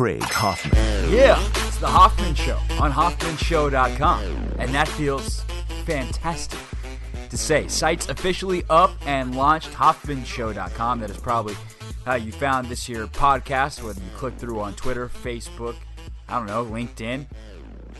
Craig Hoffman. Yeah, it's the Hoffman Show on HoffmanShow.com. And that feels fantastic to say. Site's officially up and launched, HoffmanShow.com. That is probably how you found this here podcast, whether you click through on Twitter, Facebook, I don't know, LinkedIn.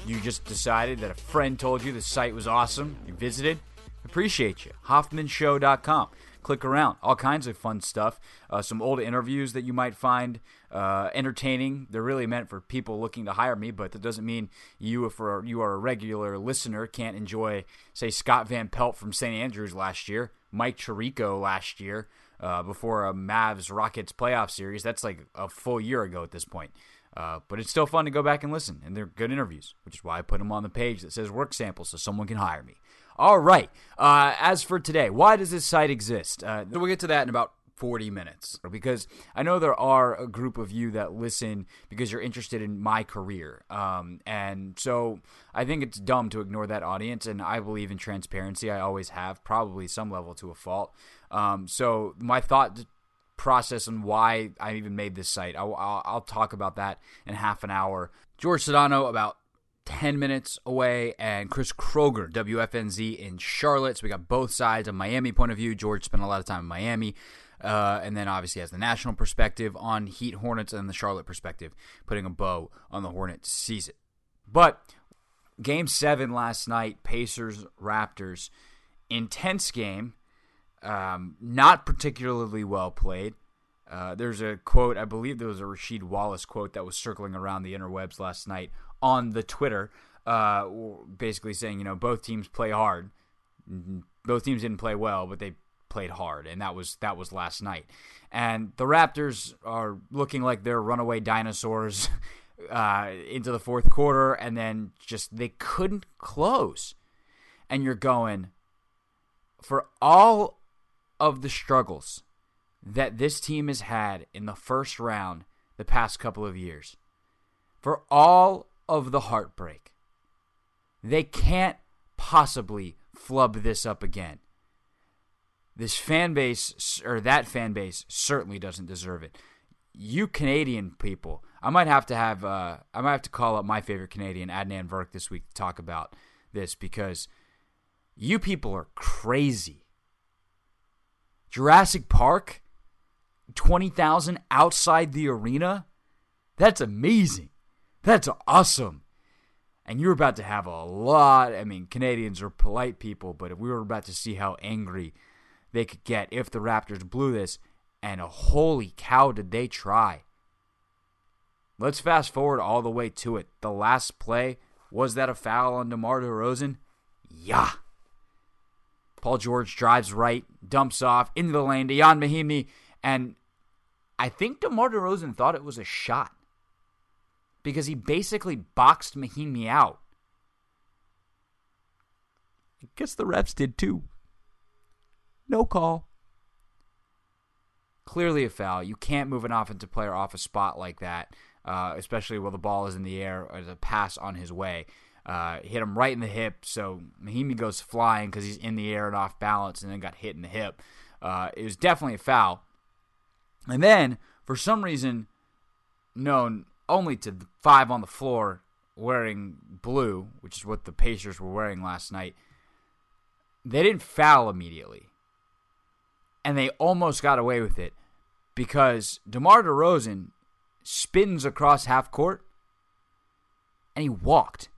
You just decided that a friend told you the site was awesome. You visited. Appreciate you. HoffmanShow.com click around. All kinds of fun stuff. Uh, some old interviews that you might find uh, entertaining. They're really meant for people looking to hire me, but that doesn't mean you, if you are a regular listener, can't enjoy, say, Scott Van Pelt from St. Andrews last year, Mike Chirico last year, uh, before a Mavs Rockets playoff series. That's like a full year ago at this point. Uh, but it's still fun to go back and listen, and they're good interviews, which is why I put them on the page that says work samples so someone can hire me. All right. Uh, as for today, why does this site exist? Uh, we'll get to that in about 40 minutes because I know there are a group of you that listen because you're interested in my career. Um, and so I think it's dumb to ignore that audience. And I believe in transparency. I always have, probably some level to a fault. Um, so my thought process and why I even made this site, I'll, I'll, I'll talk about that in half an hour. George Sedano about 10 minutes away, and Chris Kroeger, WFNZ in Charlotte. So we got both sides, a Miami point of view. George spent a lot of time in Miami. Uh, and then obviously has the national perspective on Heat Hornets and the Charlotte perspective, putting a bow on the Hornets season. But game seven last night, Pacers Raptors, intense game, um, not particularly well played. Uh, there's a quote, I believe there was a Rasheed Wallace quote that was circling around the interwebs last night on the Twitter, uh, basically saying, you know, both teams play hard. Both teams didn't play well, but they played hard, and that was that was last night. And the Raptors are looking like they're runaway dinosaurs uh, into the fourth quarter, and then just they couldn't close. And you're going for all of the struggles that this team has had in the first round the past couple of years, for all of the heartbreak. They can't possibly flub this up again. This fan base, or that fan base, certainly doesn't deserve it. You Canadian people, I might have to have, uh, I might have to call up my favorite Canadian, Adnan Virk, this week to talk about this because you people are crazy. Jurassic Park, 20,000 outside the arena? That's amazing. That's awesome. And you're about to have a lot. I mean, Canadians are polite people, but if we were about to see how angry they could get if the Raptors blew this, and holy cow, did they try. Let's fast forward all the way to it. The last play was that a foul on DeMar DeRozan? Yeah. Paul George drives right, dumps off into the lane to Ian Mahinmi, and I think DeMar DeRozan thought it was a shot because he basically boxed Mahinmi out. I guess the refs did too. No call. Clearly a foul. You can't move an offensive player off a spot like that, uh, especially while the ball is in the air as a pass on his way. Uh, hit him right in the hip, so Mahinmi goes flying because he's in the air and off balance, and then got hit in the hip. Uh, it was definitely a foul. And then, for some reason, known only to five on the floor wearing blue, which is what the Pacers were wearing last night. They didn't foul immediately. And they almost got away with it because DeMar DeRozan spins across half court and he walked.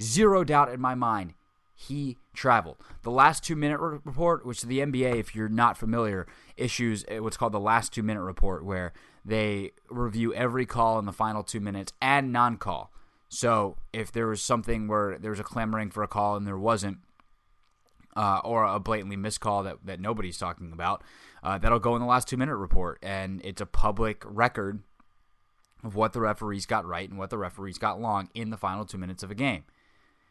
Zero doubt in my mind, he traveled. The last two minute report, which the NBA, if you're not familiar, issues eh, what's called the last two minute report, where they review every call in the final two minutes and non call. So if there was something where there was a clamoring for a call and there wasn't, uh, or a blatantly missed call that, that nobody's talking about, uh, that'll go in the last two minute report. And it's a public record of what the referees got right and what the referees got wrong in the final two minutes of a game.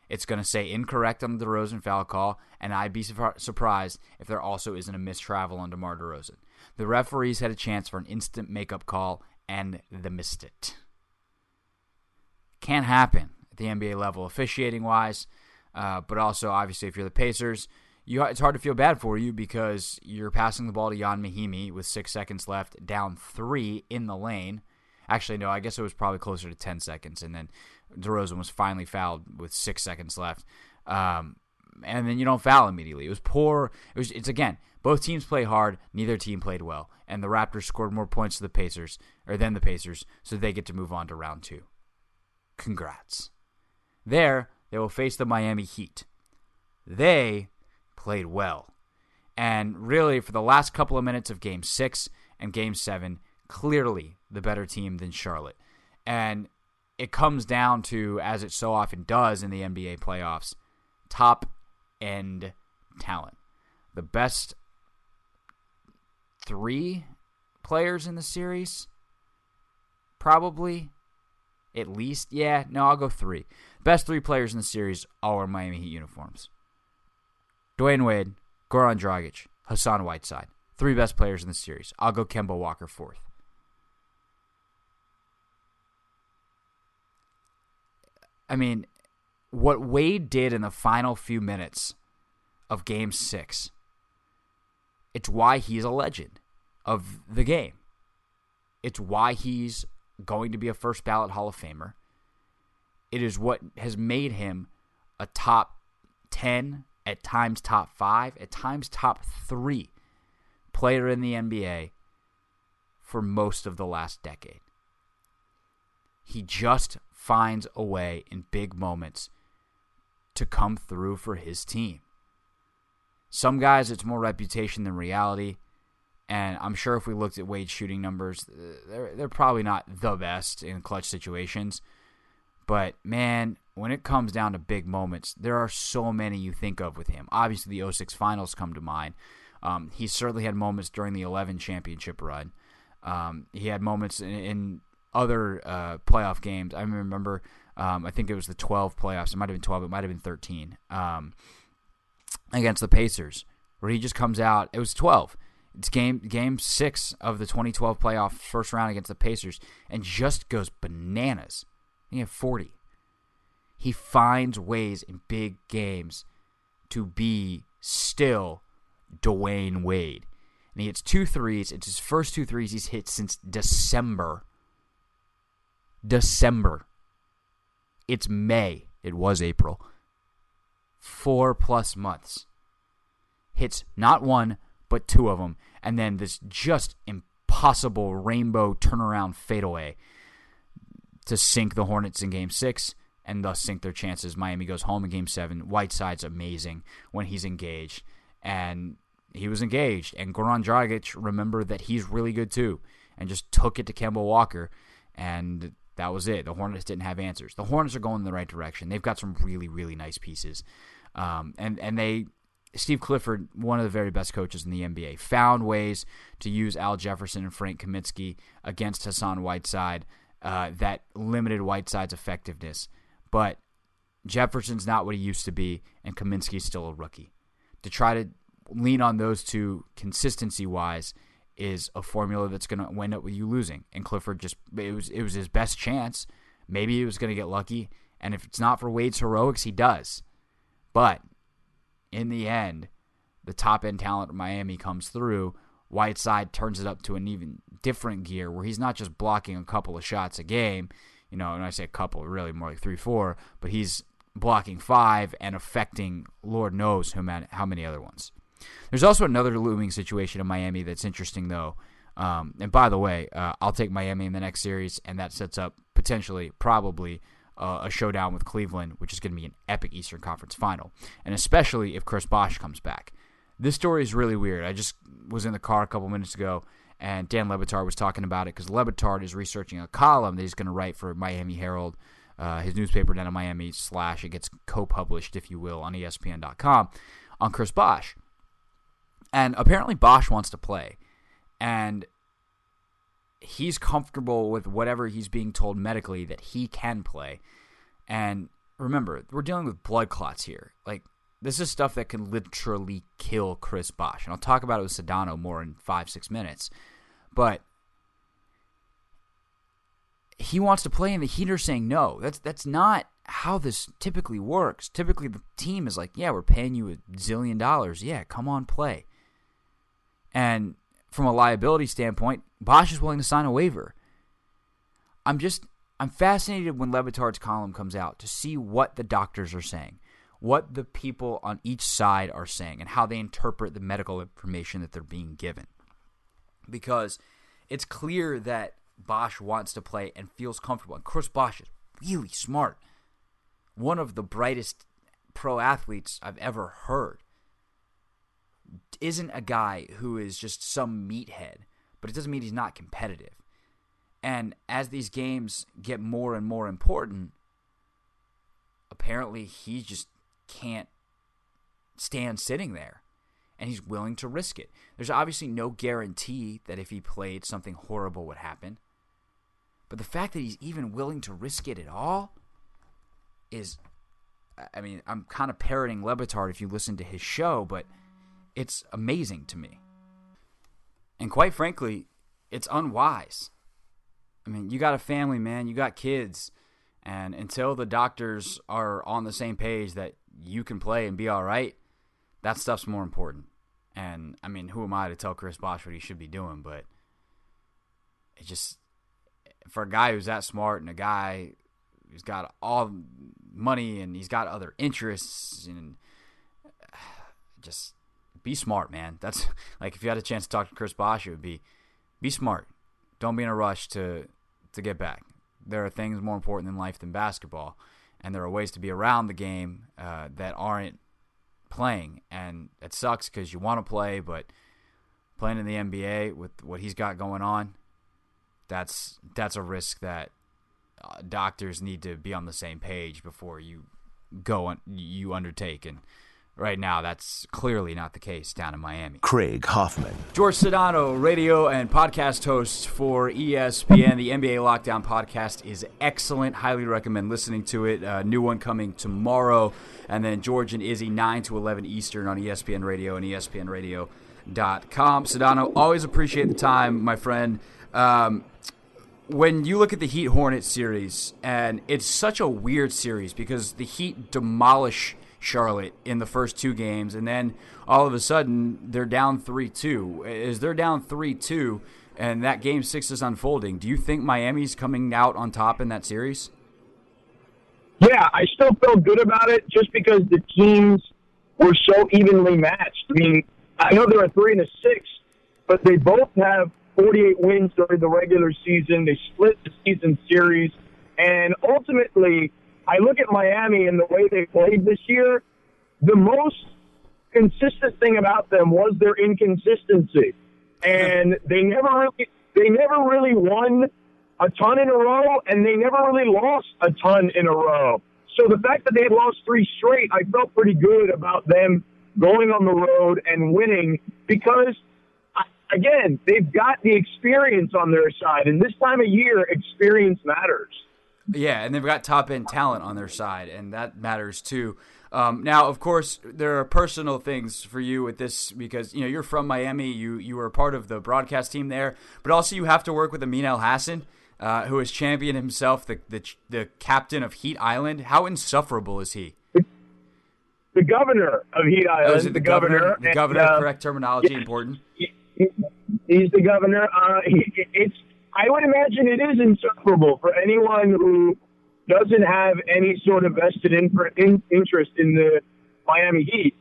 It's going to say incorrect on the DeRozan foul call, and I'd be su- surprised if there also isn't a missed travel on DeMar DeRozan. The referees had a chance for an instant makeup call, and they missed it. Can't happen at the NBA level, officiating wise, uh, but also obviously if you're the Pacers, you, it's hard to feel bad for you because you're passing the ball to Ian Mahinmi with six seconds left, down three in the lane, Actually, no, I guess it was probably closer to 10 seconds. And then DeRozan was finally fouled with six seconds left. Um, and then you don't foul immediately. It was poor. It was. It's again. Both teams play hard. Neither team played well, and the Raptors scored more points to the Pacers or than the Pacers, so they get to move on to round two. Congrats. There, they will face the Miami Heat. They played well. And really, for the last couple of minutes of game six and game seven, clearly the better team than Charlotte. And it comes down to, as it so often does in the NBA playoffs, top end talent. The best three players in the series, probably. At least, yeah. No, I'll go three. Best three players in the series all wear Miami Heat uniforms. Dwyane Wade, Goran Dragic, Hassan Whiteside. Three best players in the series. I'll go Kemba Walker fourth. I mean, what Wade did in the final few minutes of game six, it's why he's a legend of the game. It's why he's going to be a first ballot Hall of Famer. It is what has made him a top 10, at times top 5, at times top 3 player in the NBA for most of the last decade. He just finds a way in big moments to come through for his team. Some guys, it's more reputation than reality. And I'm sure if we looked at Wade's shooting numbers, they're, they're probably not the best in clutch situations. But man, when it comes down to big moments, there are so many you think of with him. Obviously, the 06 finals come to mind. Um, he certainly had moments during the 11 championship run. Um, he had moments in, in other uh, playoff games. I remember, um, I think it was the 12 playoffs. It might have been 12. It might have been 13 um, against the Pacers, where he just comes out. It was 12. It's game game six of the 2012 playoff first round against the Pacers, and just goes bananas. He had 40. He finds ways in big games to be still Dwyane Wade. And he hits two threes. It's his first two threes he's hit since December. December. It's May. It was April. Four plus months. Hits not one, but two of them. And then this just impossible rainbow turnaround fadeaway to sink the Hornets in game six and thus sink their chances. Miami goes home in game seven. Whiteside's amazing when he's engaged. And he was engaged. And Goran Dragic, remember that he's really good too. And just took it to Kemba Walker. And that was it. The Hornets didn't have answers. The Hornets are going in the right direction. They've got some really, really nice pieces. Um, and, and they Steve Clifford, one of the very best coaches in the NBA, found ways to use Al Jefferson and Frank Kaminsky against Hassan Whiteside uh, that limited Whiteside's effectiveness. But Jefferson's not what he used to be, and Kaminsky's still a rookie. To try to lean on those two consistency wise is a formula that's going to end up with you losing. And Clifford just it was it was his best chance. Maybe he was going to get lucky, and if it's not for Wade's heroics, he does. But in the end, the top end talent of Miami comes through. Whiteside turns it up to an even different gear where he's not just blocking a couple of shots a game, you know, and I say a couple, really more like three, four, but he's blocking five and affecting Lord knows how many other ones. There's also another looming situation in Miami that's interesting, though. Um, and by the way, uh, I'll take Miami in the next series, and that sets up potentially, probably, uh, a showdown with Cleveland, which is going to be an epic Eastern Conference final, and especially if Chris Bosh comes back. This story is really weird. I just was in the car a couple minutes ago, and Dan Le Batard was talking about it because Le Batard is researching a column that he's going to write for Miami Herald, uh, his newspaper down in Miami. Slash, it gets co-published, if you will, on ESPN.com on Chris Bosh, and apparently Bosh wants to play, and he's comfortable with whatever he's being told medically that he can play. And remember, we're dealing with blood clots here. Like this is stuff that can literally kill Chris Bosh. And I'll talk about it with Sedano more in five, six minutes. But he wants to play, and the heater saying no. That's that's not how this typically works. Typically, the team is like, "Yeah, we're paying you a zillion dollars. Yeah, come on, play." And from a liability standpoint, Bosh is willing to sign a waiver. I'm just I'm fascinated when Le Batard's column comes out to see what the doctors are saying, what the people on each side are saying, and how they interpret the medical information that they're being given. Because it's clear that Bosh wants to play and feels comfortable. And Chris Bosh is really smart. One of the brightest pro athletes I've ever heard. Isn't a guy who is just some meathead, but it doesn't mean he's not competitive. And as these games get more and more important, apparently he just can't stand sitting there. And he's willing to risk it. There's obviously no guarantee that if he played, something horrible would happen. But the fact that he's even willing to risk it at all is, I mean, I'm kind of parroting Le Batard if you listen to his show, but it's amazing to me. And quite frankly, it's unwise. I mean, you got a family, man, you got kids. And until the doctors are on the same page that you can play and be all right, that stuff's more important. And I mean, who am I to tell Chris Bosh what he should be doing? But it just, for a guy who's that smart and a guy who's got all money and he's got other interests and just be smart, man. That's like if you had a chance to talk to Chris Bosh, it would be be smart. Don't be in a rush to to get back. There are things more important in life than basketball, and there are ways to be around the game uh, that aren't playing, and it sucks because you want to play, but playing in the NBA with what he's got going on, that's that's a risk that uh, doctors need to be on the same page before you go on, you undertake and Right now, that's clearly not the case down in Miami. Craig Hoffman. George Sedano, radio and podcast host for ESPN. The NBA Lockdown podcast is excellent. Highly recommend listening to it. Uh, new one coming tomorrow. And then George and Izzy, 9 to 11 Eastern on ESPN Radio and ESPNRadio.com. Sedano, always appreciate the time, my friend. Um, when you look at the Heat Hornet series, and it's such a weird series because the Heat demolish Charlotte in the first two games, and then all of a sudden they're down three two. Is they're down three two, and that game six is unfolding? Do you think Miami's coming out on top in that series? Yeah, I still feel good about it just because the teams were so evenly matched. I mean, I know they're a three and a six, but they both have 48 wins during the regular season. They split the season series, and ultimately I look at Miami and the way they played this year. The most consistent thing about them was their inconsistency, and they never really they never really won a ton in a row, and they never really lost a ton in a row. So the fact that they lost three straight, I felt pretty good about them going on the road and winning because, again, they've got the experience on their side, and this time of year, experience matters. Yeah, and they've got top end talent on their side, and that matters too. Um, now, of course, there are personal things for you with this because you know you're from Miami. You you were part of the broadcast team there, but also you have to work with Amin Elhassan, uh, who has championed himself the, the the captain of Heat Island. How insufferable is he? The governor of Heat Island. Oh, is it the, the governor? governor? The governor. And, uh, correct terminology. important. He, he's the governor. Uh, he, it's I would imagine it is insufferable for anyone who doesn't have any sort of vested in, in, interest in the Miami Heat.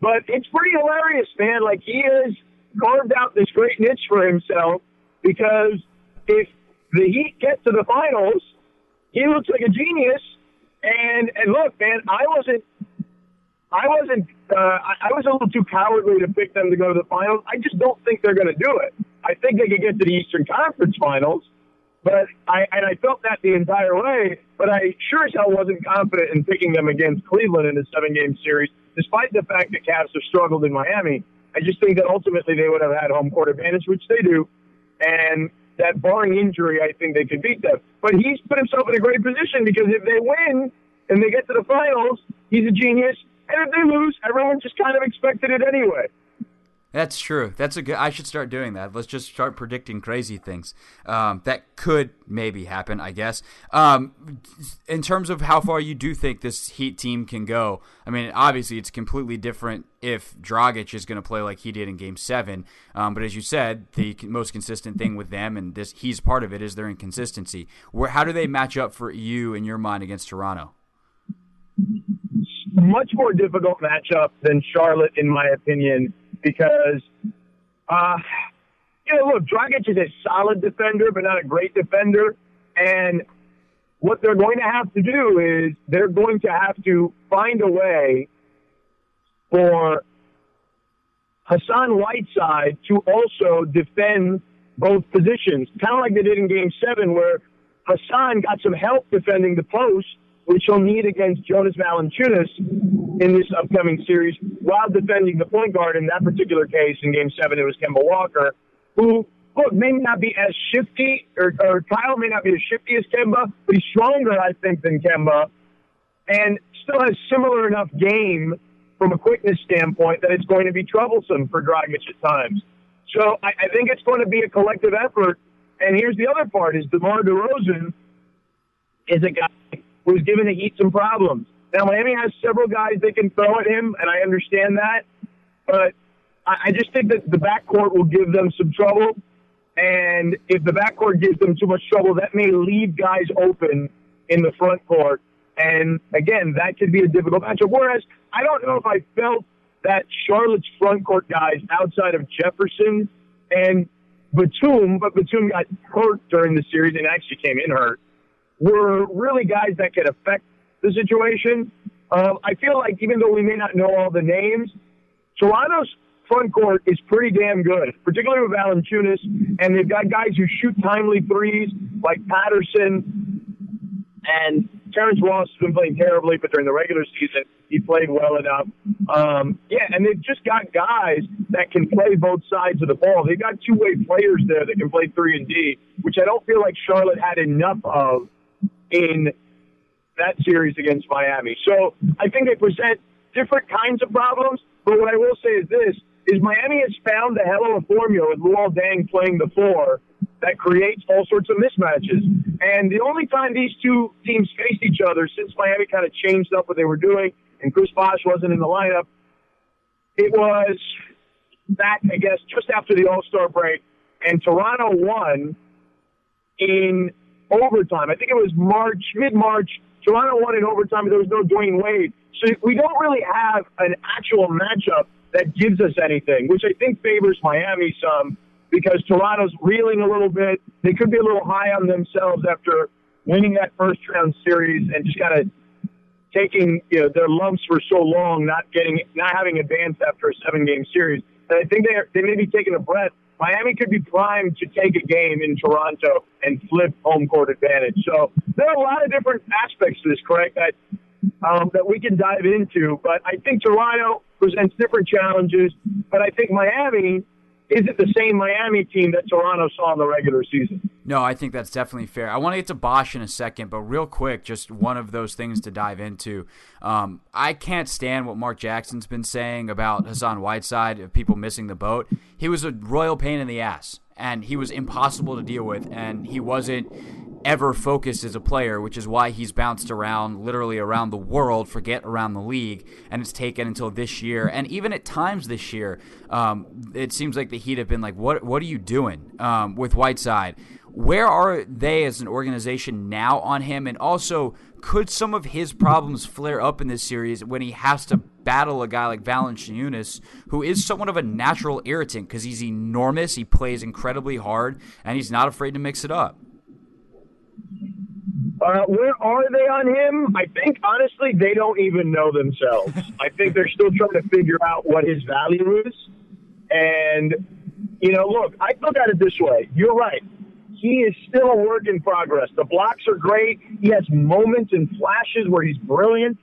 But it's pretty hilarious, man. Like he has carved out this great niche for himself because if the Heat get to the finals, he looks like a genius. And and look, man, I wasn't I wasn't. Uh, I, I was a little too cowardly to pick them to go to the finals. I just don't think they're going to do it. I think they could get to the Eastern Conference Finals, but I and I felt that the entire way. But I sure as hell wasn't confident in picking them against Cleveland in a seven-game series, despite the fact that Cavs have struggled in Miami. I just think that ultimately they would have had home court advantage, which they do, and that barring injury, I think they could beat them. But he's put himself in a great position because if they win and they get to the finals, he's a genius. And if they lose, everyone just kind of expected it anyway. That's true. That's a good. I should start doing that. Let's just start predicting crazy things um, that could maybe happen. I guess. Um, in terms of how far you do think this Heat team can go, I mean, obviously it's completely different if Dragic is going to play like he did in Game Seven. Um, but as you said, the most consistent thing with them, and this he's part of it, is their inconsistency. Where how do they match up for you in your mind against Toronto? Much more difficult matchup than Charlotte, in my opinion because, uh, you know, look, Dragic is a solid defender, but not a great defender. And what they're going to have to do is they're going to have to find a way for Hassan Whiteside to also defend both positions, kind of like they did in Game 7, where Hassan got some help defending the post which he'll need against Jonas Valanciunas in this upcoming series, while defending the point guard. In that particular case, in Game Seven, it was Kemba Walker, who look may not be as shifty, or, or Kyle may not be as shifty as Kemba, but he's stronger, I think, than Kemba, and still has similar enough game from a quickness standpoint that it's going to be troublesome for Dragic at times. So I, I think it's going to be a collective effort. And here's the other part: is DeMar DeRozan is a guy was giving the Heat some problems. Now, Miami has several guys they can throw at him, and I understand that. But I just think that the backcourt will give them some trouble. And if the backcourt gives them too much trouble, that may leave guys open in the front court. And again, that could be a difficult matchup. Whereas I don't know if I felt that Charlotte's front court guys outside of Jefferson and Batum, but Batum got hurt during the series and actually came in hurt were really guys that could affect the situation. Um, I feel like even though we may not know all the names, Toronto's front court is pretty damn good, particularly with Valanciunas, and they've got guys who shoot timely threes like Patterson and Terrence Ross has been playing terribly, but during the regular season he played well enough. Um, yeah, and they've just got guys that can play both sides of the ball. They've got two-way players there that can play three and D, which I don't feel like Charlotte had enough of in that series against Miami. So I think they present different kinds of problems. But what I will say is this: is Miami has found a hell of a formula with Luol Deng playing the four that creates all sorts of mismatches. And the only time these two teams faced each other since Miami kind of changed up what they were doing and Chris Bosh wasn't in the lineup, it was back, I guess, just after the All Star break, and Toronto won in overtime. I think it was March, mid March. Toronto won in overtime. There was no Dwyane Wade. So we don't really have an actual matchup that gives us anything, which I think favors Miami some because Toronto's reeling a little bit. They could be a little high on themselves after winning that first round series and just kind of taking you know their lumps for so long, not getting, not having advanced after a seven game series. And I think they are, they may be taking a breath Miami could be primed to take a game in Toronto and flip home court advantage. So there are a lot of different aspects to this, Craig, that um, that we can dive into. But I think Toronto presents different challenges. But I think Miami is it the same Miami team that Toronto saw in the regular season? No, I think that's definitely fair. I want to get to Bosh in a second, but real quick, just one of those things to dive into. Um, I can't stand what Mark Jackson's been saying about Hassan Whiteside of people missing the boat. He was a royal pain in the ass, and he was impossible to deal with, and he wasn't ever focused as a player, which is why he's bounced around literally around the world, forget around the league, and it's taken until this year, and even at times this year, um, it seems like the Heat have been like, "What? What are you doing um, with Whiteside?" Where are they as an organization now on him? And also, could some of his problems flare up in this series when he has to battle a guy like Valanciunas, who is somewhat of a natural irritant because he's enormous, he plays incredibly hard, and he's not afraid to mix it up? Uh, where are they on him? I think honestly they don't even know themselves. I think they're still trying to figure out what his value is. And you know, look, I look at it this way. You're right. He is still a work in progress. The blocks are great. He has moments and flashes where he's brilliant.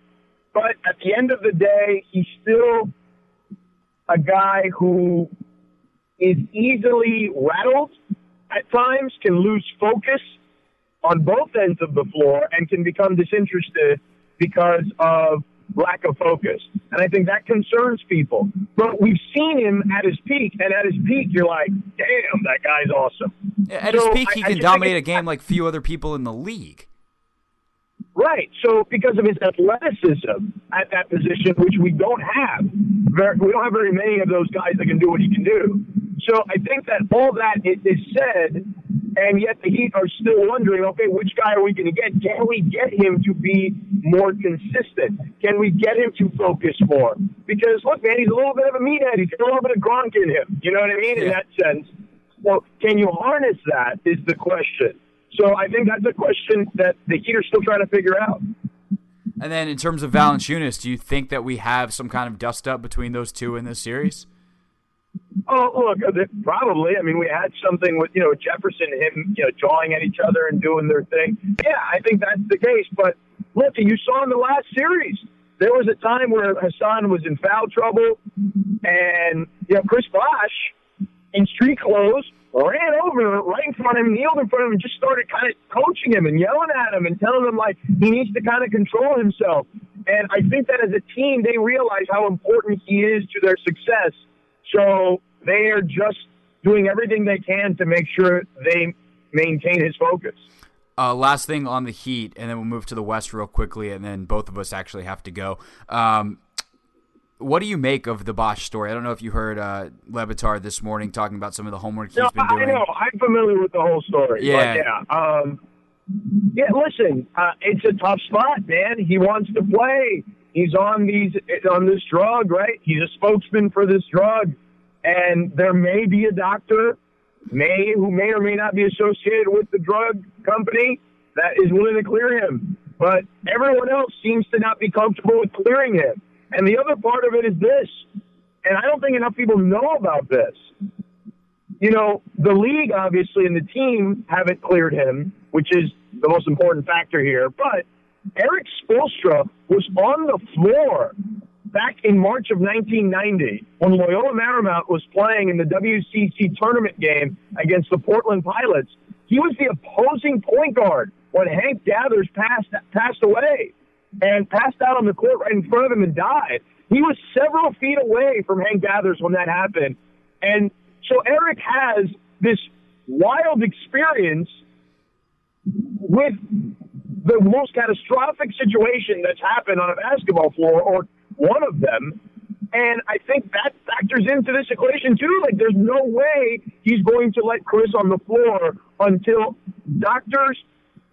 But at the end of the day, he's still a guy who is easily rattled at times, can lose focus on both ends of the floor and can become disinterested because of lack of focus. And I think that concerns people. But we've seen him at his peak, and at his peak, you're like, damn, that guy's awesome. Yeah, at so his peak, he I, can I dominate a game like few other people in the league. Right. So because of his athleticism at that position, which we don't have, very, we don't have very many of those guys that can do what he can do. So I think that all that is said, and yet the Heat are still wondering, okay, which guy are we going to get? Can we get him to be more consistent? Can we get him to focus more? Because look, man, he's a little bit of a meathead. He's got a little bit of Gronk in him. You know what I mean? Yeah. In that sense. Well, can you harness that? Is the question. So I think that's a question that the Heat are still trying to figure out. And then in terms of Valanciunas, do you think that we have some kind of dust up between those two in this series? Oh, look, uh, probably. I mean, we had something with, you know, Jefferson and him, you know, jawing at each other and doing their thing. Yeah, I think that's the case. But look, you saw in the last series, there was a time where Hassan was in foul trouble and, you know, Chris Bosh in street clothes ran over right in front of him, kneeled in front of him, and just started kind of coaching him and yelling at him and telling him like he needs to kind of control himself. And I think that as a team, they realize how important he is to their success. So they are just doing everything they can to make sure they maintain his focus. Uh, last thing on the Heat, and then we'll move to the West real quickly, and then both of us actually have to go. Um, what do you make of the Bosh story? I don't know if you heard uh, Le Batard this morning talking about some of the homework he's no, been doing. I know. I'm familiar with the whole story. Yeah. yeah. Um, yeah, listen, uh, it's a tough spot, man. He wants to play. He's on these on this drug, right? He's a spokesman for this drug, and there may be a doctor, may who may or may not be associated with the drug company that is willing to clear him. But everyone else seems to not be comfortable with clearing him. And the other part of it is this, and I don't think enough people know about this. You know, the league obviously and the team haven't cleared him, which is the most important factor here. But Erik Spoelstra was on the floor back in March of 1990 when Loyola Marymount was playing in the WCC tournament game against the Portland Pilots. He was the opposing point guard when Hank Gathers passed passed away and passed out on the court right in front of him and died. He was several feet away from Hank Gathers when that happened. And so Erik has this wild experience with the most catastrophic situation that's happened on a basketball floor, or one of them. And I think that factors into this equation too. Like, there's no way he's going to let Chris on the floor until doctors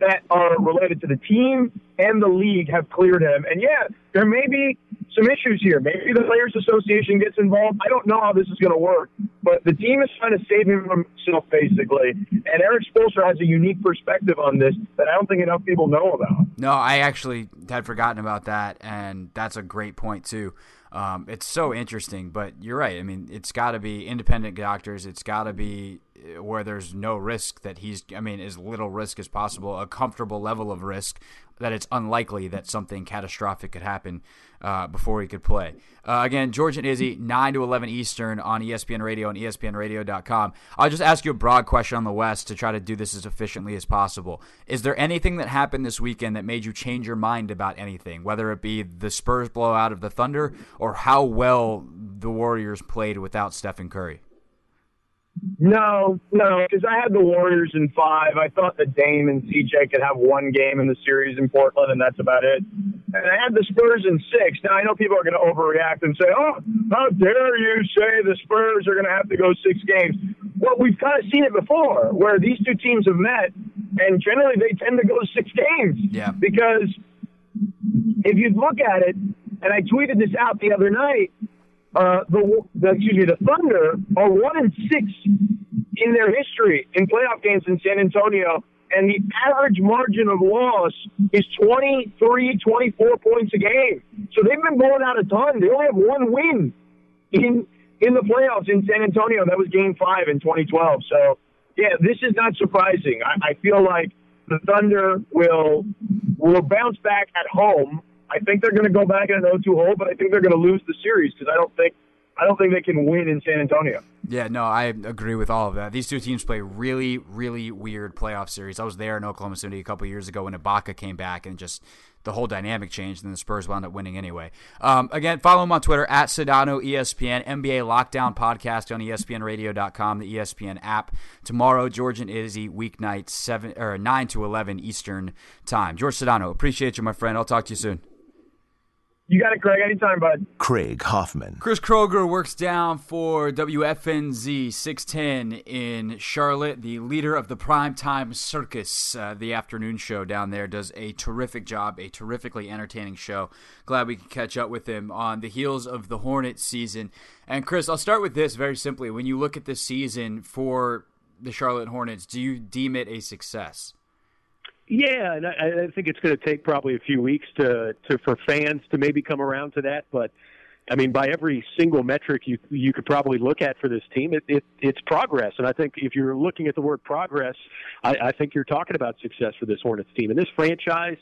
that are related to the team and the league have cleared him. And yeah, there may be some issues here. Maybe the Players Association gets involved. I don't know how this is going to work, but the team is trying to save him from himself, basically. And Erik Spoelstra has a unique perspective on this that I don't think enough people know about. No, I actually had forgotten about that, and that's a great point, too. Um, it's so interesting, but you're right. I mean, it's got to be independent doctors. It's got to be where there's no risk that he's, I mean, as little risk as possible, a comfortable level of risk that it's unlikely that something catastrophic could happen uh, before he could play. Uh, again, George and Izzy, 9 to 11 Eastern on ESPN Radio and ESPNRadio.com. I'll just ask you a broad question on the West to try to do this as efficiently as possible. Is there anything that happened this weekend that made you change your mind about anything, whether it be the Spurs blowout of the Thunder or how well the Warriors played without Stephen Curry? No, no, because I had the Warriors in five. I thought that Dame and CJ could have one game in the series in Portland, and that's about it. And I had the Spurs in six. Now I know people are going to overreact and say, "Oh, how dare you say the Spurs are going to have to go six games?" Well, we've kind of seen it before, where these two teams have met, and generally they tend to go six games. Yeah. Because if you look at it, and I tweeted this out the other night, uh, the, the excuse me, the Thunder are one and six in their history in playoff games in San Antonio, and the average margin of loss is 23, 24 points a game. So they've been blowing out a ton. They only have one win in in the playoffs in San Antonio. That was Game Five in 2012. So yeah, this is not surprising. I, I feel like the Thunder will will bounce back at home I think they're going to go back in an 0-2 hole, but I think they're going to lose the series because I don't think I don't think they can win in San Antonio. Yeah, no, I agree with all of that. These two teams play really, really weird playoff series. I was there in Oklahoma City a couple years ago when Ibaka came back and just the whole dynamic changed, and the Spurs wound up winning anyway. Um, again, follow him on Twitter at Sedano ESPN, NBA Lockdown Podcast on ESPNRadio.com, the ESPN app. Tomorrow, George and Izzy, weeknight seven or nine to eleven Eastern time. George Sedano, appreciate you, my friend. I'll talk to you soon. You got it, Craig. Anytime, bud. Craig Hoffman. Chris Kroeger works down for WFNZ 610 in Charlotte. The leader of the primetime circus, uh, the afternoon show down there, does a terrific job, a terrifically entertaining show. Glad we could catch up with him on the heels of the Hornets season. And Chris, I'll start with this very simply. When you look at this season for the Charlotte Hornets, do you deem it a success? Yeah, and I, I think it's going to take probably a few weeks to, to for fans to maybe come around to that. But I mean, by every single metric you you could probably look at for this team, it, it it's progress. And I think if you're looking at the word progress, I, I think you're talking about success for this Hornets team and this franchise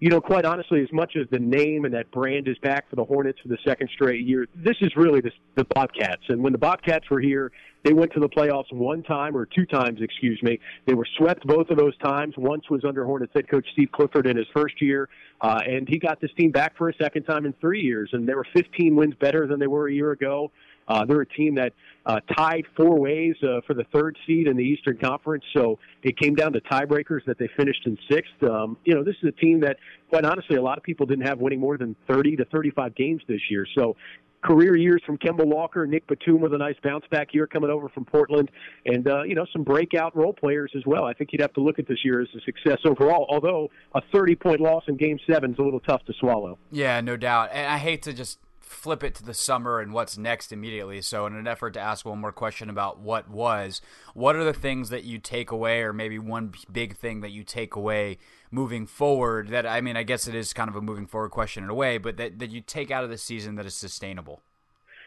you know, quite honestly, as much as the name and that brand is back for the Hornets for the second straight year, this is really the, the Bobcats. And when the Bobcats were here, they went to the playoffs one time or two times, excuse me. They were swept both of those times. Once was under Hornets head coach Steve Clifford in his first year, uh, and he got this team back for a second time in three years. And they were 15 wins better than they were a year ago. Uh, they're a team that uh, tied four ways uh, for the third seed in the Eastern Conference, so it came down to tiebreakers that they finished in sixth. Um, you know, this is a team that, quite honestly, a lot of people didn't have winning more than 30 to 35 games this year. So career years from Kemba Walker, Nick Batum with a nice bounce back year coming over from Portland, and uh, you know some breakout role players as well. I think you'd have to look at this year as a success overall. Although a 30 point loss in Game Seven is a little tough to swallow. Yeah, no doubt. And I hate to just flip it to the summer and what's next immediately. So, in an effort to ask one more question about what was, what are the things that you take away, or maybe one big thing that you take away moving forward? That I mean, I guess it is kind of a moving forward question in a way, but that, that you take out of the season that is sustainable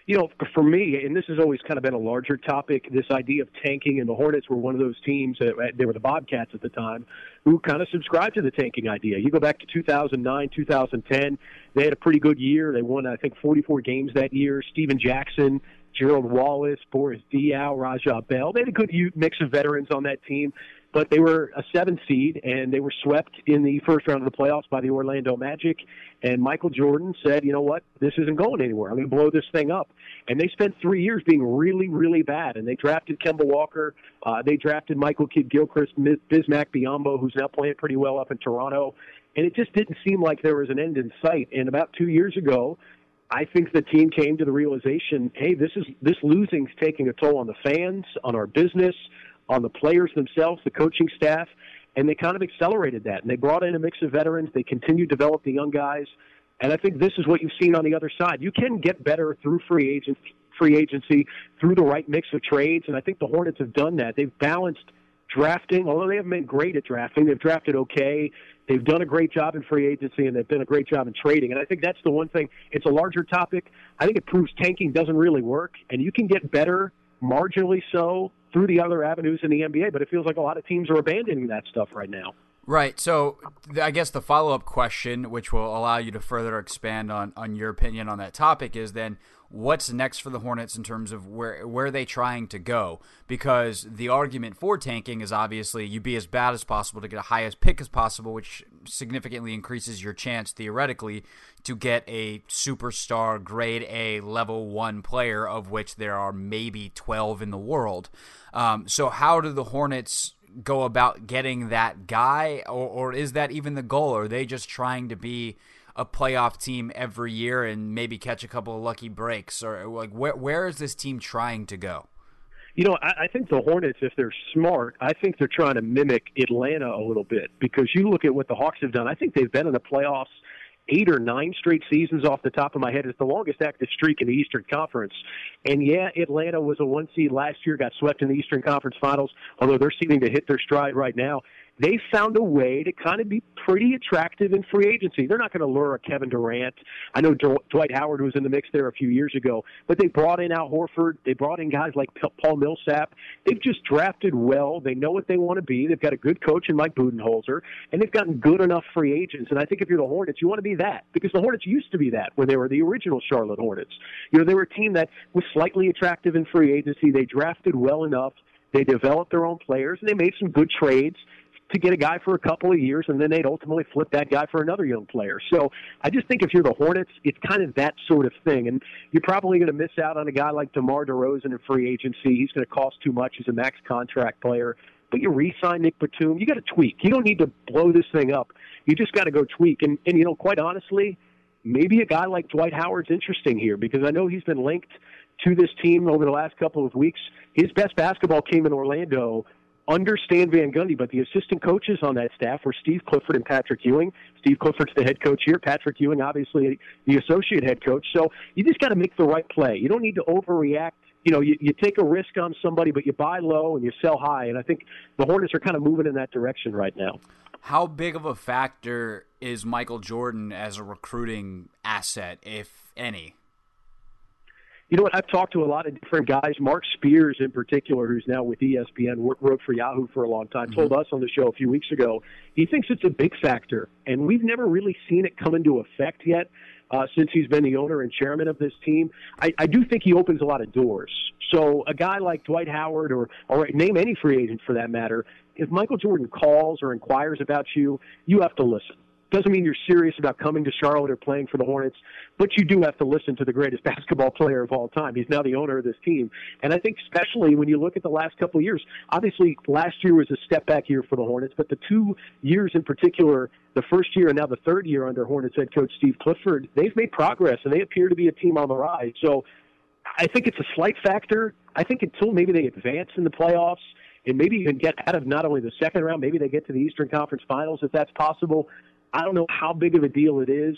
you know, for me, and this has always kind of been a larger topic, this idea of tanking, and the Hornets were one of those teams, that, uh, they were the Bobcats at the time, who kind of subscribed to the tanking idea. You go back to 2009, 2010, they had a pretty good year. They won, I think, 44 games that year. Stephen Jackson, Gerald Wallace, Boris Diaw, Raja Bell. They had a good mix of veterans on that team but they were a seven seed and they were swept in the first round of the playoffs by the Orlando Magic. And Michael Jordan said, you know what, this isn't going anywhere. I'm going to blow this thing up. And they spent three years being really, really bad. And they drafted Kemba Walker. Uh, they drafted Michael Kidd Gilchrist, Bismack Biyombo, who's now playing pretty well up in Toronto. And it just didn't seem like there was an end in sight. And about two years ago, I think the team came to the realization, hey, this is this losing's taking a toll on the fans, on our business, on the players themselves, the coaching staff, and they kind of accelerated that. And they brought in a mix of veterans. They continued to develop the young guys. And I think this is what you've seen on the other side. You can get better through free agent free agency, through the right mix of trades, and I think the Hornets have done that. They've balanced drafting, although they haven't been great at drafting. They've drafted okay. They've done a great job in free agency, and they've done a great job in trading. And I think that's the one thing. It's a larger topic. I think it proves tanking doesn't really work, and you can get better marginally so through the other avenues in the NBA, but it feels like a lot of teams are abandoning that stuff right now. Right. So I guess the follow up question, which will allow you to further expand on, on your opinion on that topic, is then what's next for the Hornets in terms of where where are they trying to go? Because the argument for tanking is obviously you be as bad as possible to get a highest pick as possible, which significantly increases your chance theoretically to get a superstar grade A level one player, of which there are maybe twelve in the world. Um, so how do the Hornets go about getting that guy, or, or is that even the goal? Or are they just trying to be a playoff team every year and maybe catch a couple of lucky breaks? Or like where where is this team trying to go? You know, I, I think the Hornets, if they're smart, I think they're trying to mimic Atlanta a little bit because you look at what the Hawks have done. I think they've been in the playoffs eight or nine straight seasons off the top of my head. It's the longest active streak in the Eastern Conference. And yeah, Atlanta was a one seed last year, got swept in the Eastern Conference Finals, although they're seeming to hit their stride right now. They found a way to kind of be pretty attractive in free agency. They're not going to lure a Kevin Durant. I know Dwight Howard was in the mix there a few years ago, but they brought in Al Horford. They brought in guys like Paul Millsap. They've just drafted well. They know what they want to be. They've got a good coach in Mike Budenholzer, and they've gotten good enough free agents. And I think if you're the Hornets, you want to be that because the Hornets used to be that when they were the original Charlotte Hornets. You know, they were a team that was slightly attractive in free agency. They drafted well enough. They developed their own players, and they made some good trades to get a guy for a couple of years, and then they'd ultimately flip that guy for another young player. So I just think if you're the Hornets, it's kind of that sort of thing. And you're probably going to miss out on a guy like DeMar DeRozan in free agency. He's going to cost too much. He's a max contract player. But you re-sign Nick Batum. You got to tweak. You don't need to blow this thing up. You just got to go tweak. And, and you know, quite honestly, maybe a guy like Dwight Howard's interesting here because I know he's been linked to this team over the last couple of weeks. His best basketball came in Orlando under Stan Van Gundy, but the assistant coaches on that staff were Steve Clifford and Patrick Ewing. Steve Clifford's the head coach here. Patrick Ewing, obviously, the associate head coach. So you just got to make the right play. You don't need to overreact. You know, you, you take a risk on somebody, but you buy low and you sell high. And I think the Hornets are kind of moving in that direction right now. How big of a factor is Michael Jordan as a recruiting asset, if any? You know what? I've talked to a lot of different guys. Marc Spears, in particular, who's now with ESPN, wrote for Yahoo for a long time, mm-hmm. told us on the show a few weeks ago he thinks it's a big factor, and we've never really seen it come into effect yet. Uh, since he's been the owner and chairman of this team, I, I do think he opens a lot of doors. So a guy like Dwight Howard, or or name any free agent for that matter, if Michael Jordan calls or inquires about you, you have to listen. Doesn't mean you're serious about coming to Charlotte or playing for the Hornets, but you do have to listen to the greatest basketball player of all time. He's now the owner of this team. And I think especially when you look at the last couple of years, obviously last year was a step back year for the Hornets, but the two years in particular, the first year and now the third year under Hornets head coach Steve Clifford, they've made progress and they appear to be a team on the rise. So I think it's a slight factor. I think until maybe they advance in the playoffs and maybe even get out of not only the second round, maybe they get to the Eastern Conference Finals if that's possible. I don't know how big of a deal it is.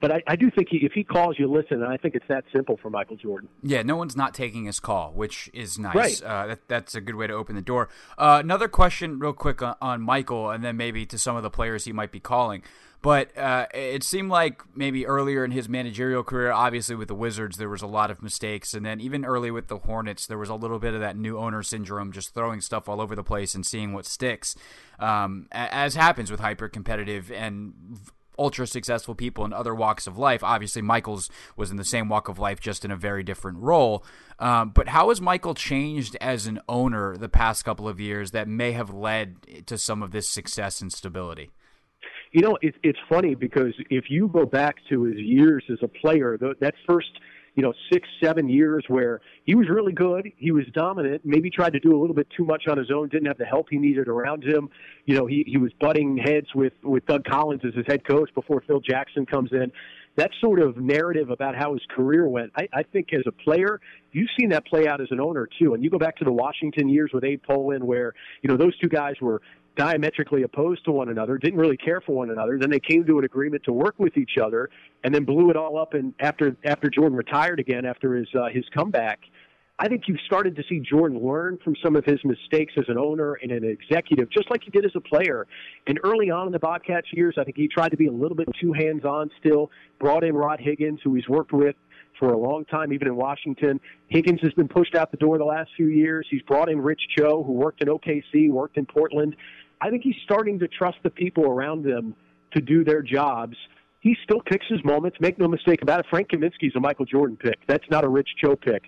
But I, I do think he, if he calls, you listen, and I think it's that simple for Michael Jordan. Yeah, no one's not taking his call, which is nice. Right. Uh, that, that's a good way to open the door. Uh, another question, real quick, on, on, Michael, and then maybe to some of the players he might be calling. But uh, it seemed like maybe earlier in his managerial career, obviously with the Wizards, there was a lot of mistakes. And then even early with the Hornets, there was a little bit of that new owner syndrome, just throwing stuff all over the place and seeing what sticks, um, as happens with hyper competitive and ultra successful people in other walks of life. Obviously, Michael's was in the same walk of life, just in a very different role. Um, but how has Michael changed as an owner the past couple of years that may have led to some of this success and stability? You know, it, it's funny because if you go back to his years as a player, the, that first, you know, six, seven years where he was really good, he was dominant, maybe tried to do a little bit too much on his own, didn't have the help he needed around him. You know, he, he was butting heads with, with Doug Collins as his head coach before Phil Jackson comes in that sort of narrative about how his career went, I, I think as a player, you've seen that play out as an owner too. And you go back to the Washington years with Abe Pollin, where you know those two guys were diametrically opposed to one another, didn't really care for one another. Then they came to an agreement to work with each other, and then blew it all up. And after after Jordan retired again after his uh, his comeback, I think you've started to see Jordan learn from some of his mistakes as an owner and an executive, just like he did as a player. And early on in the Bobcats years, I think he tried to be a little bit too hands on. Still brought in Rod Higgins, who he's worked with for a long time, even in Washington. Higgins has been pushed out the door the last few years. He's brought in Rich Cho, who worked in OKC, worked in Portland. I think he's starting to trust the people around him to do their jobs. He still picks his moments. Make no mistake about it. Frank Kaminsky's a Michael Jordan pick. That's not a Rich Cho pick.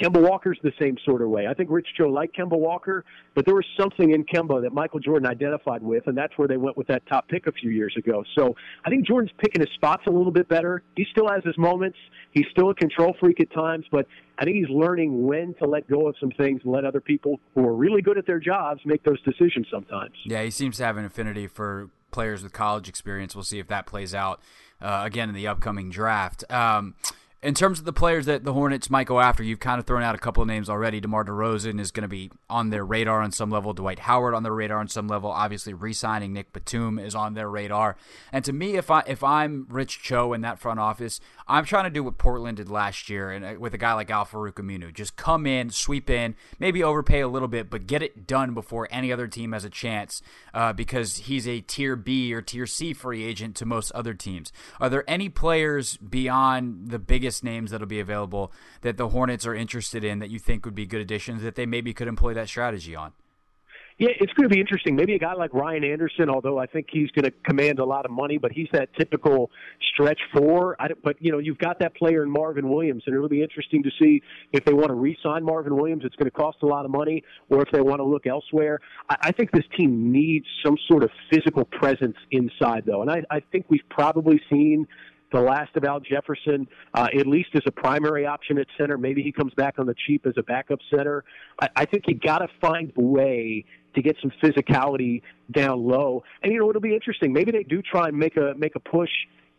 Kemba Walker's the same sort of way. I think Rich Cho liked Kemba Walker, but there was something in Kemba that Michael Jordan identified with, and that's where they went with that top pick a few years ago. So I think Jordan's picking his spots a little bit better. He still has his moments. He's still a control freak at times, but I think he's learning when to let go of some things and let other people who are really good at their jobs make those decisions sometimes. Yeah, he seems to have an affinity for players with college experience. We'll see if that plays out uh, again in the upcoming draft. Um, in terms of the players that the Hornets might go after, you've kind of thrown out a couple of names already. DeMar DeRozan is going to be on their radar on some level. Dwight Howard on their radar on some level. Obviously, re-signing Nick Batum is on their radar. And to me, if I if I'm Rich Cho in that front office, I'm trying to do what Portland did last year, and uh, with a guy like Al-Farouq Aminu, just come in, sweep in, maybe overpay a little bit, but get it done before any other team has a chance, uh, because he's a tier B or tier C free agent to most other teams. Are there any players beyond the biggest names that'll be available that the Hornets are interested in that you think would be good additions that they maybe could employ that strategy on? Yeah, it's going to be interesting. Maybe a guy like Ryan Anderson, although I think he's going to command a lot of money, but he's that typical stretch four. I, but you know, you've got that player in Marvin Williams, and it'll be interesting to see if they want to re-sign Marvin Williams. It's going to cost a lot of money, or if they want to look elsewhere. I, I think this team needs some sort of physical presence inside, though, and I, I think we've probably seen the last of Al Jefferson, uh, at least as a primary option at center. Maybe he comes back on the cheap as a backup center. I, I think you got to find a way to get some physicality down low. And you know, it'll be interesting. Maybe they do try and make a make a push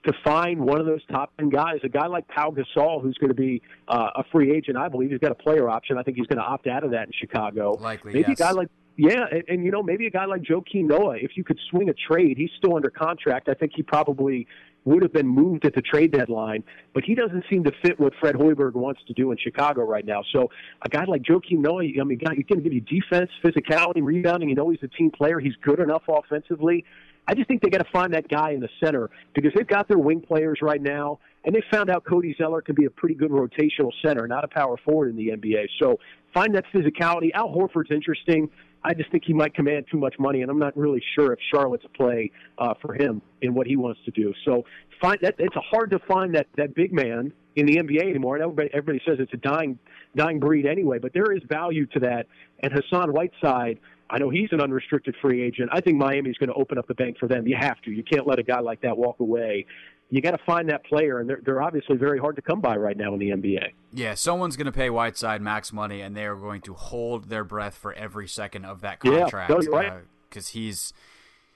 to find one of those top ten guys. A guy like Pau Gasol, who's going to be uh, a free agent, I believe he's got a player option. I think he's going to opt out of that in Chicago. Likely, maybe yes. a guy like yeah, and, and you know maybe a guy like Joakim Noah. If you could swing a trade, he's still under contract. I think he probably would have been moved at the trade deadline, but he doesn't seem to fit what Fred Hoiberg wants to do in Chicago right now. So a guy like Joakim Noah, I mean, guy, he's going to give you defense, physicality, rebounding. You know, he's a team player. He's good enough offensively. I just think they got to find that guy in the center because they've got their wing players right now, and they found out Cody Zeller can be a pretty good rotational center, not a power forward in the NBA. So find that physicality. Al Horford's interesting. I just think he might command too much money, and I'm not really sure if Charlotte's a play uh, for him in what he wants to do. So find that it's hard to find that that big man in the NBA anymore. And everybody everybody says it's a dying dying breed anyway, but there is value to that. And Hassan Whiteside, I know he's an unrestricted free agent. I think Miami's going to open up the bank for them. You have to. You can't let a guy like that walk away you got to find that player, and they're, they're obviously very hard to come by right now in the NBA. Yeah, someone's going to pay Whiteside max money, and they are going to hold their breath for every second of that contract. Yeah, no, right. Because uh, he's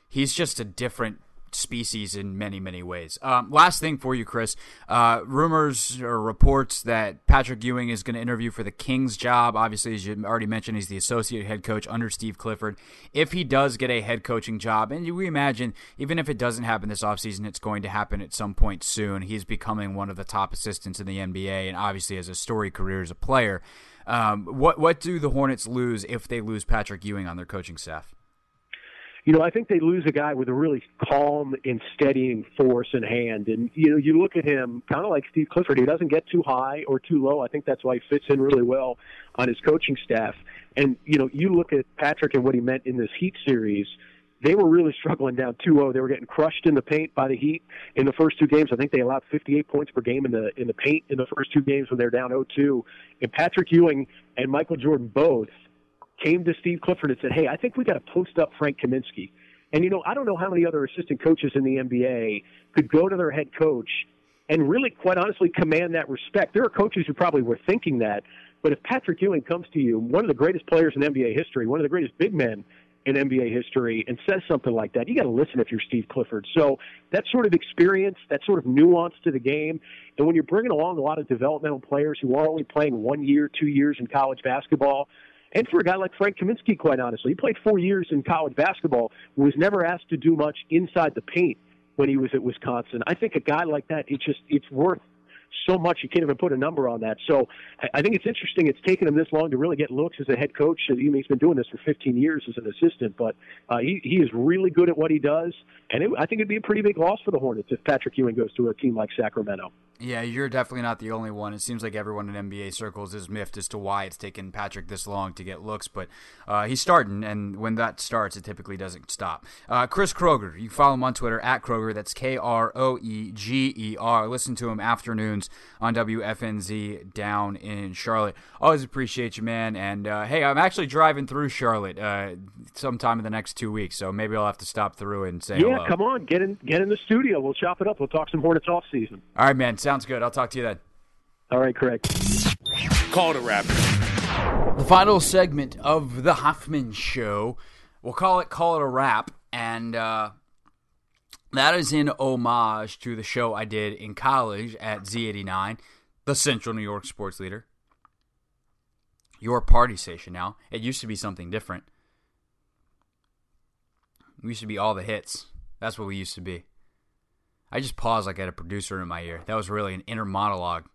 he's just a different species in many, many ways. Um, last thing for you, Chris. Uh, rumors or reports that Patrick Ewing is going to interview for the Kings job. Obviously, as you already mentioned, he's the associate head coach under Steve Clifford. If he does get a head coaching job, and we imagine, even if it doesn't happen this offseason, it's going to happen at some point soon. He's becoming one of the top assistants in the NBA, and obviously has a story career as a player. Um, what what do the Hornets lose if they lose Patrick Ewing on their coaching staff? You know, I think they lose a guy with a really calm and steadying force in hand. And, you know, you look at him kind of like Steve Clifford. He doesn't get too high or too low. I think that's why he fits in really well on his coaching staff. And, you know, you look at Patrick and what he meant in this Heat series. They were really struggling down 2-0. They were getting crushed in the paint by the Heat in the first two games. I think they allowed 58 points per game in the in the paint in the first two games when they're down 0-2. And Patrick Ewing and Michael Jordan both – came to Steve Clifford and said, "Hey, I think we got to post up Frank Kaminsky." And you know, I don't know how many other assistant coaches in the NBA could go to their head coach and really, quite honestly, command that respect. There are coaches who probably were thinking that, but if Patrick Ewing comes to you, one of the greatest players in NBA history, one of the greatest big men in NBA history, and says something like that, you got to listen if you're Steve Clifford. So that sort of experience, that sort of nuance to the game, and when you're bringing along a lot of developmental players who are only playing one year, two years in college basketball and for a guy like Frank Kaminsky, quite honestly, he played four years in college basketball, was never asked to do much inside the paint when he was at Wisconsin. I think a guy like that, it's just it's worth so much you can't even put a number on that. So I think it's interesting. It's taken him this long to really get looks as a head coach. He's been doing this for 15 years as an assistant, but uh, he he is really good at what he does. And it, I think it'd be a pretty big loss for the Hornets if Patrick Ewing goes to a team like Sacramento. Yeah, you're definitely not the only one. It seems like everyone in NBA circles is miffed as to why it's taken Patrick this long to get looks, but uh, he's starting, and when that starts, it typically doesn't stop. Uh, Chris Kroeger, you follow him on Twitter at Kroeger. That's K R O E G E R. Listen to him afternoons on WFNZ down in Charlotte. Always appreciate you, man. And uh, hey, I'm actually driving through Charlotte uh, sometime in the next two weeks, so maybe I'll have to stop through and say yeah, hello. come on, get in, get in the studio. We'll chop it up. We'll talk some Hornets off season. All right, man. Sounds good. I'll talk to you then. All right, Craig. Call the wrap. The final segment of the Hoffman Show. We'll call it "Call It a Wrap," and uh, that is in homage to the show I did in college at Z89, the Central New York sports leader. Your party station now. It used to be something different. We used to be all the hits. That's what we used to be. I just paused like I had a producer in my ear. That was really an inner monologue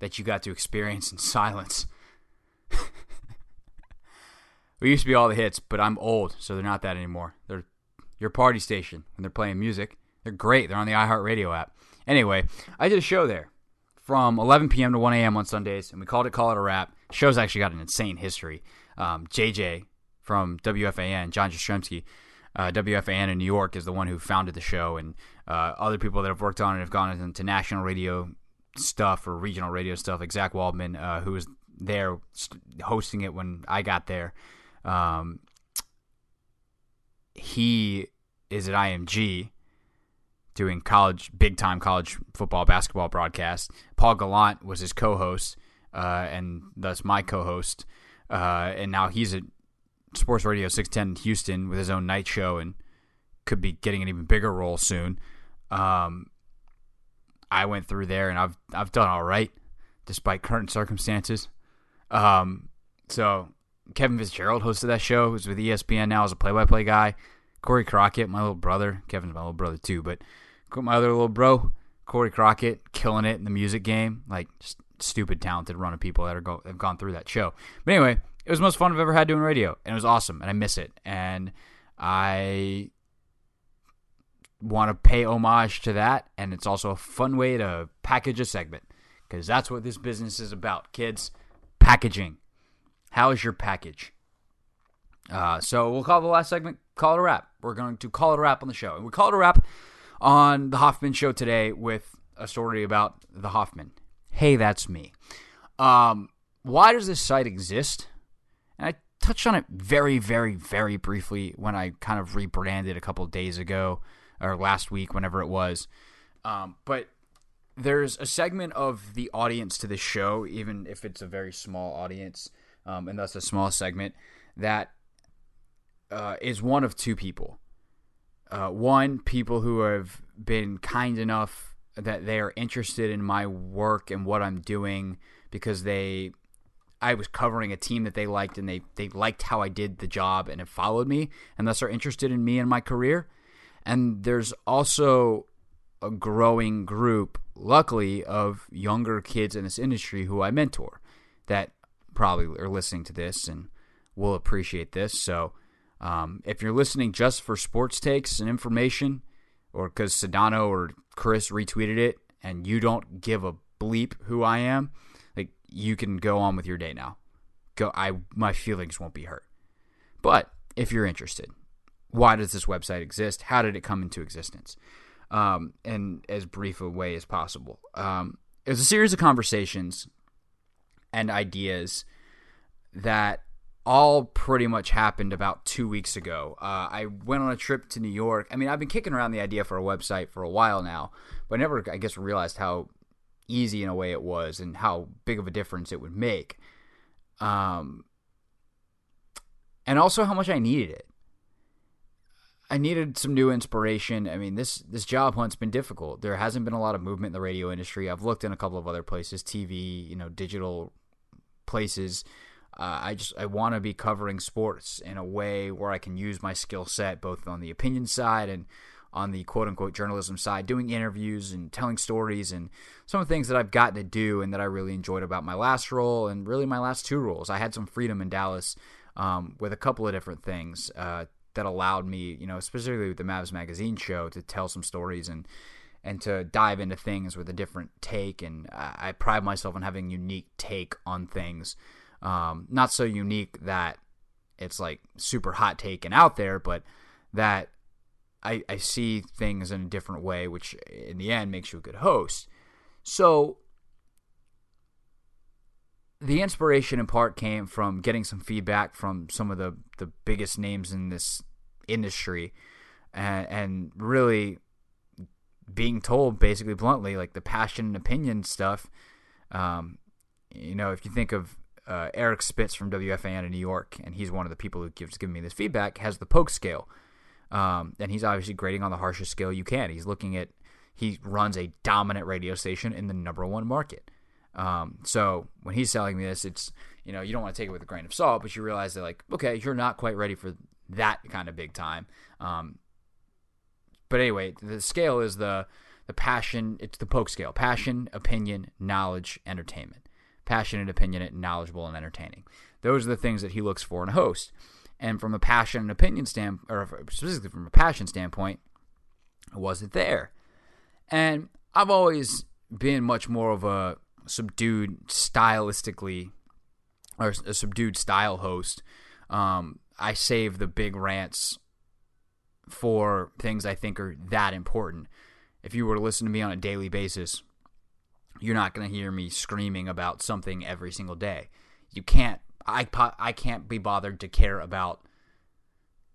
that you got to experience in silence. we used to be all the hits, but I'm old, so they're not that anymore. They're your party station when they're playing music. They're great. They're on the iHeartRadio app. Anyway, I did a show there from 11 p.m. to 1 a.m. on Sundays, and we called it Call It a Wrap. show's actually got an insane history. Um, JJ from WFAN, John Jastremski, uh, WFAN in New York, is the one who founded the show, and uh, other people that have worked on it have gone into national radio stuff or regional radio stuff, like Zach Waldman, uh, who was there hosting it when I got there. Um, he is at IMG doing college, big time college football, basketball broadcast. Paul Gallant was his co host, uh, and thus my co host. Uh, and now he's at Sports Radio 610 Houston with his own night show and could be getting an even bigger role soon. Um, I went through there and I've I've done all right despite current circumstances. Um, so Kevin Fitzgerald hosted that show. Who's with ESPN now as a play-by-play guy. Corey Crockett, my little brother. Kevin's my little brother too, but my other little bro, Corey Crockett, killing it in the music game. Like just stupid talented run of people that are go have gone through that show. But anyway, it was the most fun I've ever had doing radio, and it was awesome, and I miss it. And I want to pay homage to that, and it's also a fun way to package a segment because that's what this business is about, kids. Packaging. How is your package? Uh, so we'll call the last segment "Call It a Wrap." We're going to call it a wrap on the show, and we call it a wrap on the Hoffman Show today with a story about the Hoffman. Hey, that's me. Um, why does this site exist? And I touched on it very, very, very briefly when I kind of rebranded a couple days ago or last week, whenever it was. Um, but there's a segment of the audience to this show, even if it's a very small audience, um, and thus a small segment, that uh, is one of two people. Uh, one, people who have been kind enough that they are interested in my work and what I'm doing because they I was covering a team that they liked and they they liked how I did the job and have followed me and thus are interested in me and my career. And there's also a growing group, luckily, of younger kids in this industry who I mentor that probably are listening to this and will appreciate this. So um, if you're listening just for sports takes and information, or because Sedano or Chris retweeted it and you don't give a bleep who I am, like you can go on with your day now. Go I my feelings won't be hurt. But if you're interested, why does this website exist? How did it come into existence? Um, in as brief a way as possible. Um, it was a series of conversations and ideas that all pretty much happened about two weeks ago. Uh, I went on a trip to New York. I mean, I've been kicking around the idea for a website for a while now, but I never, I guess, realized how easy in a way it was and how big of a difference it would make. Um, and also how much I needed it. I needed some new inspiration. I mean, this this job hunt's been difficult. There hasn't been a lot of movement in the radio industry. I've looked in a couple of other places, TV, you know, digital places uh, I just I want to be covering sports in a way where I can use my skill set both on the opinion side and on the quote unquote journalism side, doing interviews and telling stories and some of the things that I've gotten to do and that I really enjoyed about my last role and really my last two roles. I had some freedom in Dallas um, with a couple of different things uh, that allowed me, you know, specifically with the Mavs Magazine show, to tell some stories and and to dive into things with a different take. And I, I pride myself on having a unique take on things. Um, not so unique that it's like super hot take and out there, but that I, I see things in a different way, which in the end makes you a good host. So the inspiration in part came from getting some feedback from some of the, the biggest names in this industry and, and really being told basically bluntly like the passion and opinion stuff um, you know if you think of uh, Eric Spitz from WFAN in New York, and he's one of the people who gives giving me this feedback, has the poke scale. Um, and he's obviously grading on the harshest scale you can. He's looking at, he runs a dominant radio station in the number one market. Um, so when he's selling me this, it's you know you don't want to take it with a grain of salt, but you realize that like okay, you're not quite ready for that kind of big time. Um, but anyway, the scale is the the passion. It's the poke scale: passion, opinion, knowledge, entertainment. Passionate, opinionate, knowledgeable, and entertaining. Those are the things that he looks for in a host. And from a passion and opinion standpoint, or specifically from a passion standpoint, it wasn't there. And I've always been much more of a subdued stylistically or a subdued style host. Um, I save the big rants for things I think are that important. If you were to listen to me on a daily basis, you're not going to hear me screaming about something every single day. You can't I I can't be bothered to care about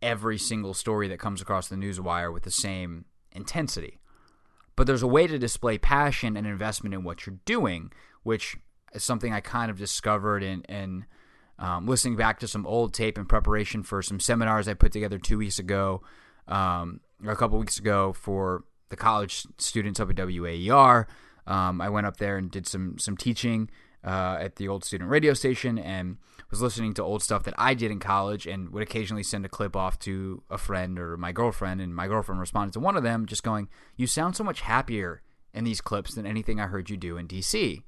every single story that comes across the news wire with the same intensity. But there's a way to display passion and investment in what you're doing, which is something I kind of discovered in, in um, listening back to some old tape in preparation for some seminars I put together two weeks ago, um, or a couple weeks ago for the college students up at WAER. Um, I went up there and did some some teaching uh, at the old student radio station and was listening to old stuff that I did in college and would occasionally send a clip off to a friend or my girlfriend. And my girlfriend responded to one of them just going, You sound so much happier in these clips than anything I heard you do in DC.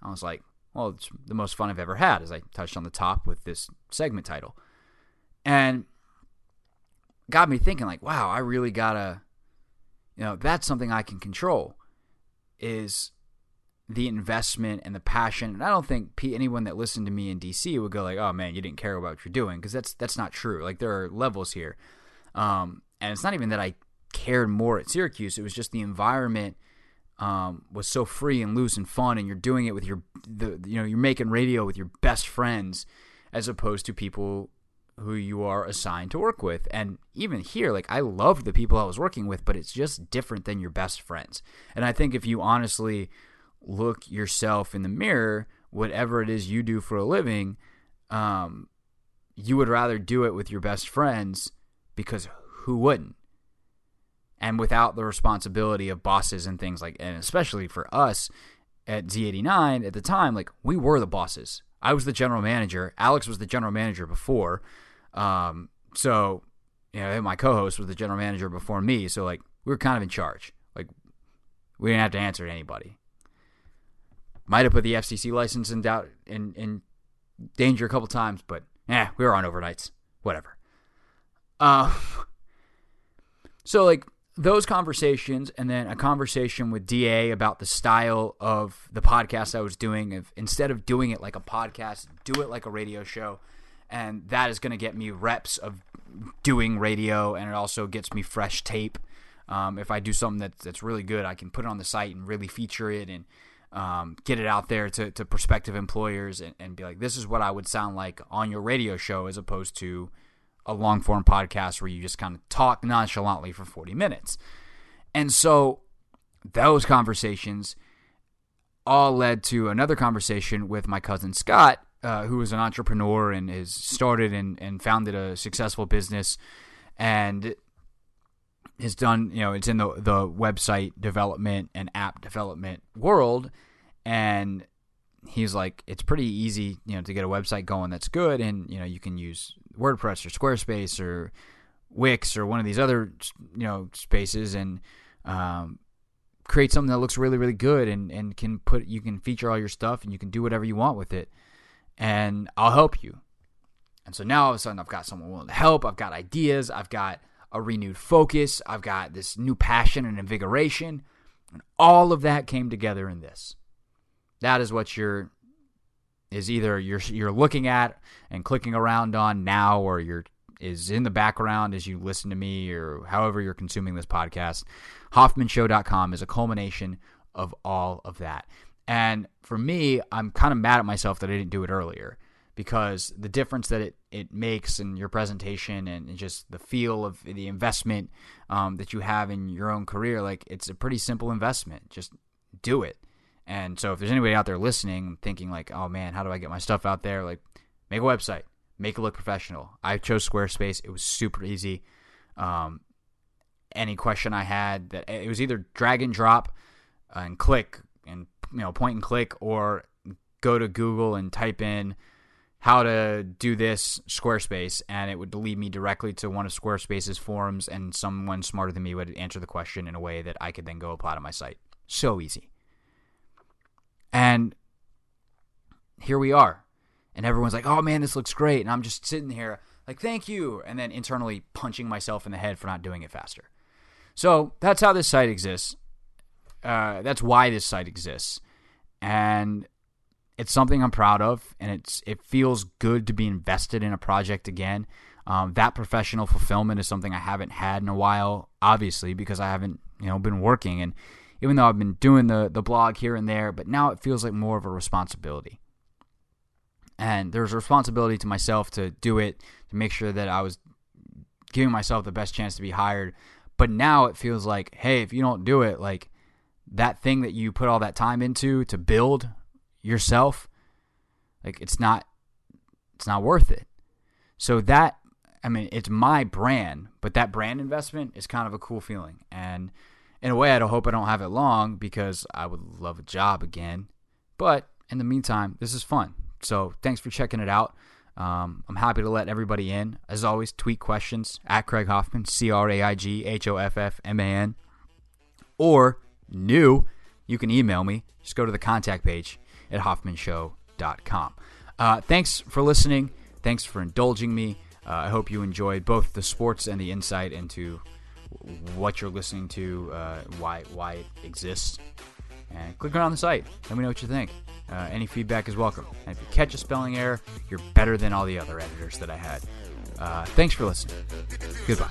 I was like, Well, it's the most fun I've ever had, as I touched on the top with this segment title. And got me thinking, like, wow, I really gotta, you know, that's something I can control is the investment and the passion. And I don't think anyone that listened to me in DC would go like, "Oh man, you didn't care about what you're doing," because that's that's not true. Like there are levels here, um, and it's not even that I cared more at Syracuse. It was just the environment um, was so free and loose and fun, and you're doing it with your the you know you're making radio with your best friends as opposed to people who you are assigned to work with. And even here, like I loved the people I was working with, but it's just different than your best friends. And I think if you honestly look yourself in the mirror, whatever it is you do for a living, um, you would rather do it with your best friends because who wouldn't? And without the responsibility of bosses and things like, and especially for us at Z89 at the time, like we were the bosses. I was the general manager. Alex was the general manager before. Um, so, you know, my co-host was the general manager before me. So, like, we were kind of in charge. Like, we didn't have to answer to anybody. Might have put the FCC license in doubt in in danger a couple times, but yeah, we were on overnights. Whatever. Uh, so like those conversations, and then a conversation with Da about the style of the podcast I was doing. If instead of doing it like a podcast, do it like a radio show, and that is going to get me reps of doing radio, and it also gets me fresh tape. Um, if I do something that's that's really good, I can put it on the site and really feature it and um, get it out there to, to prospective employers and, and, be like, this is what I would sound like on your radio show as opposed to a long form podcast where you just kind of talk nonchalantly for 40 minutes. And so those conversations all led to another conversation with my cousin Scott, uh, who is an entrepreneur and has started and, and founded a successful business and has done, you know, it's in the, the website development and app development world and he's like it's pretty easy you know to get a website going that's good and you know you can use wordpress or squarespace or wix or one of these other you know spaces and um, create something that looks really really good and and can put you can feature all your stuff and you can do whatever you want with it. And i'll help you. And so now all of a sudden i've got someone willing to help. I've got ideas. I've got a renewed focus. I've got this new passion and invigoration. And all of that came together in this that is what you're is either you're you're looking at and clicking around on now or you're is in the background as you listen to me or however you're consuming this podcast. Hoffmanshow.com is a culmination of all of that. And for me, I'm kind of mad at myself that I didn't do it earlier because the difference that it, it makes in your presentation and just the feel of the investment um, that you have in your own career, like it's a pretty simple investment. Just do it. And so if there's anybody out there listening thinking like, "Oh man, how do I get my stuff out there?" like make a website, make it look professional. I chose Squarespace. It was super easy. Um, any question I had that it was either drag and drop and click and you know point and click or go to Google and type in how to do this Squarespace, and it would lead me directly to one of Squarespace's forums, and someone smarter than me would answer the question in a way that I could then go apply to my site. So easy. And here we are. And everyone's like, oh man, this looks great. And I'm just sitting here like, thank you. And then internally punching myself in the head for not doing it faster. So that's how this site exists. Uh, that's why this site exists. And it's something I'm proud of, and it's it feels good to be invested in a project again. Um, that professional fulfillment is something I haven't had in a while, obviously, because I haven't you know been working. And even though I've been doing the the blog here and there, but now it feels like more of a responsibility. And there's a responsibility to myself to do it to make sure that I was giving myself the best chance to be hired. But now it feels like, hey, if you don't do it, like that thing that you put all that time into to build yourself, like it's not it's not worth it. So that I mean, it's my brand, but that brand investment is kind of a cool feeling. And in a way, I don't hope I don't have it long because I would love a job again. But in the meantime, this is fun. So thanks for checking it out. Um, I'm happy to let everybody in. As always, tweet questions at Craig Hoffman, C R A I G H O F F M A N. Or new, you can email me. Just go to the contact page at hoffmanshow.com. Uh, thanks for listening. Thanks for indulging me. Uh, I hope you enjoyed both the sports and the insight into what you're listening to, uh, why why it exists. And click around the site. Let me know what you think. Uh, any feedback is welcome. And if you catch a spelling error, you're better than all the other editors that I had. Uh, thanks for listening. Goodbye.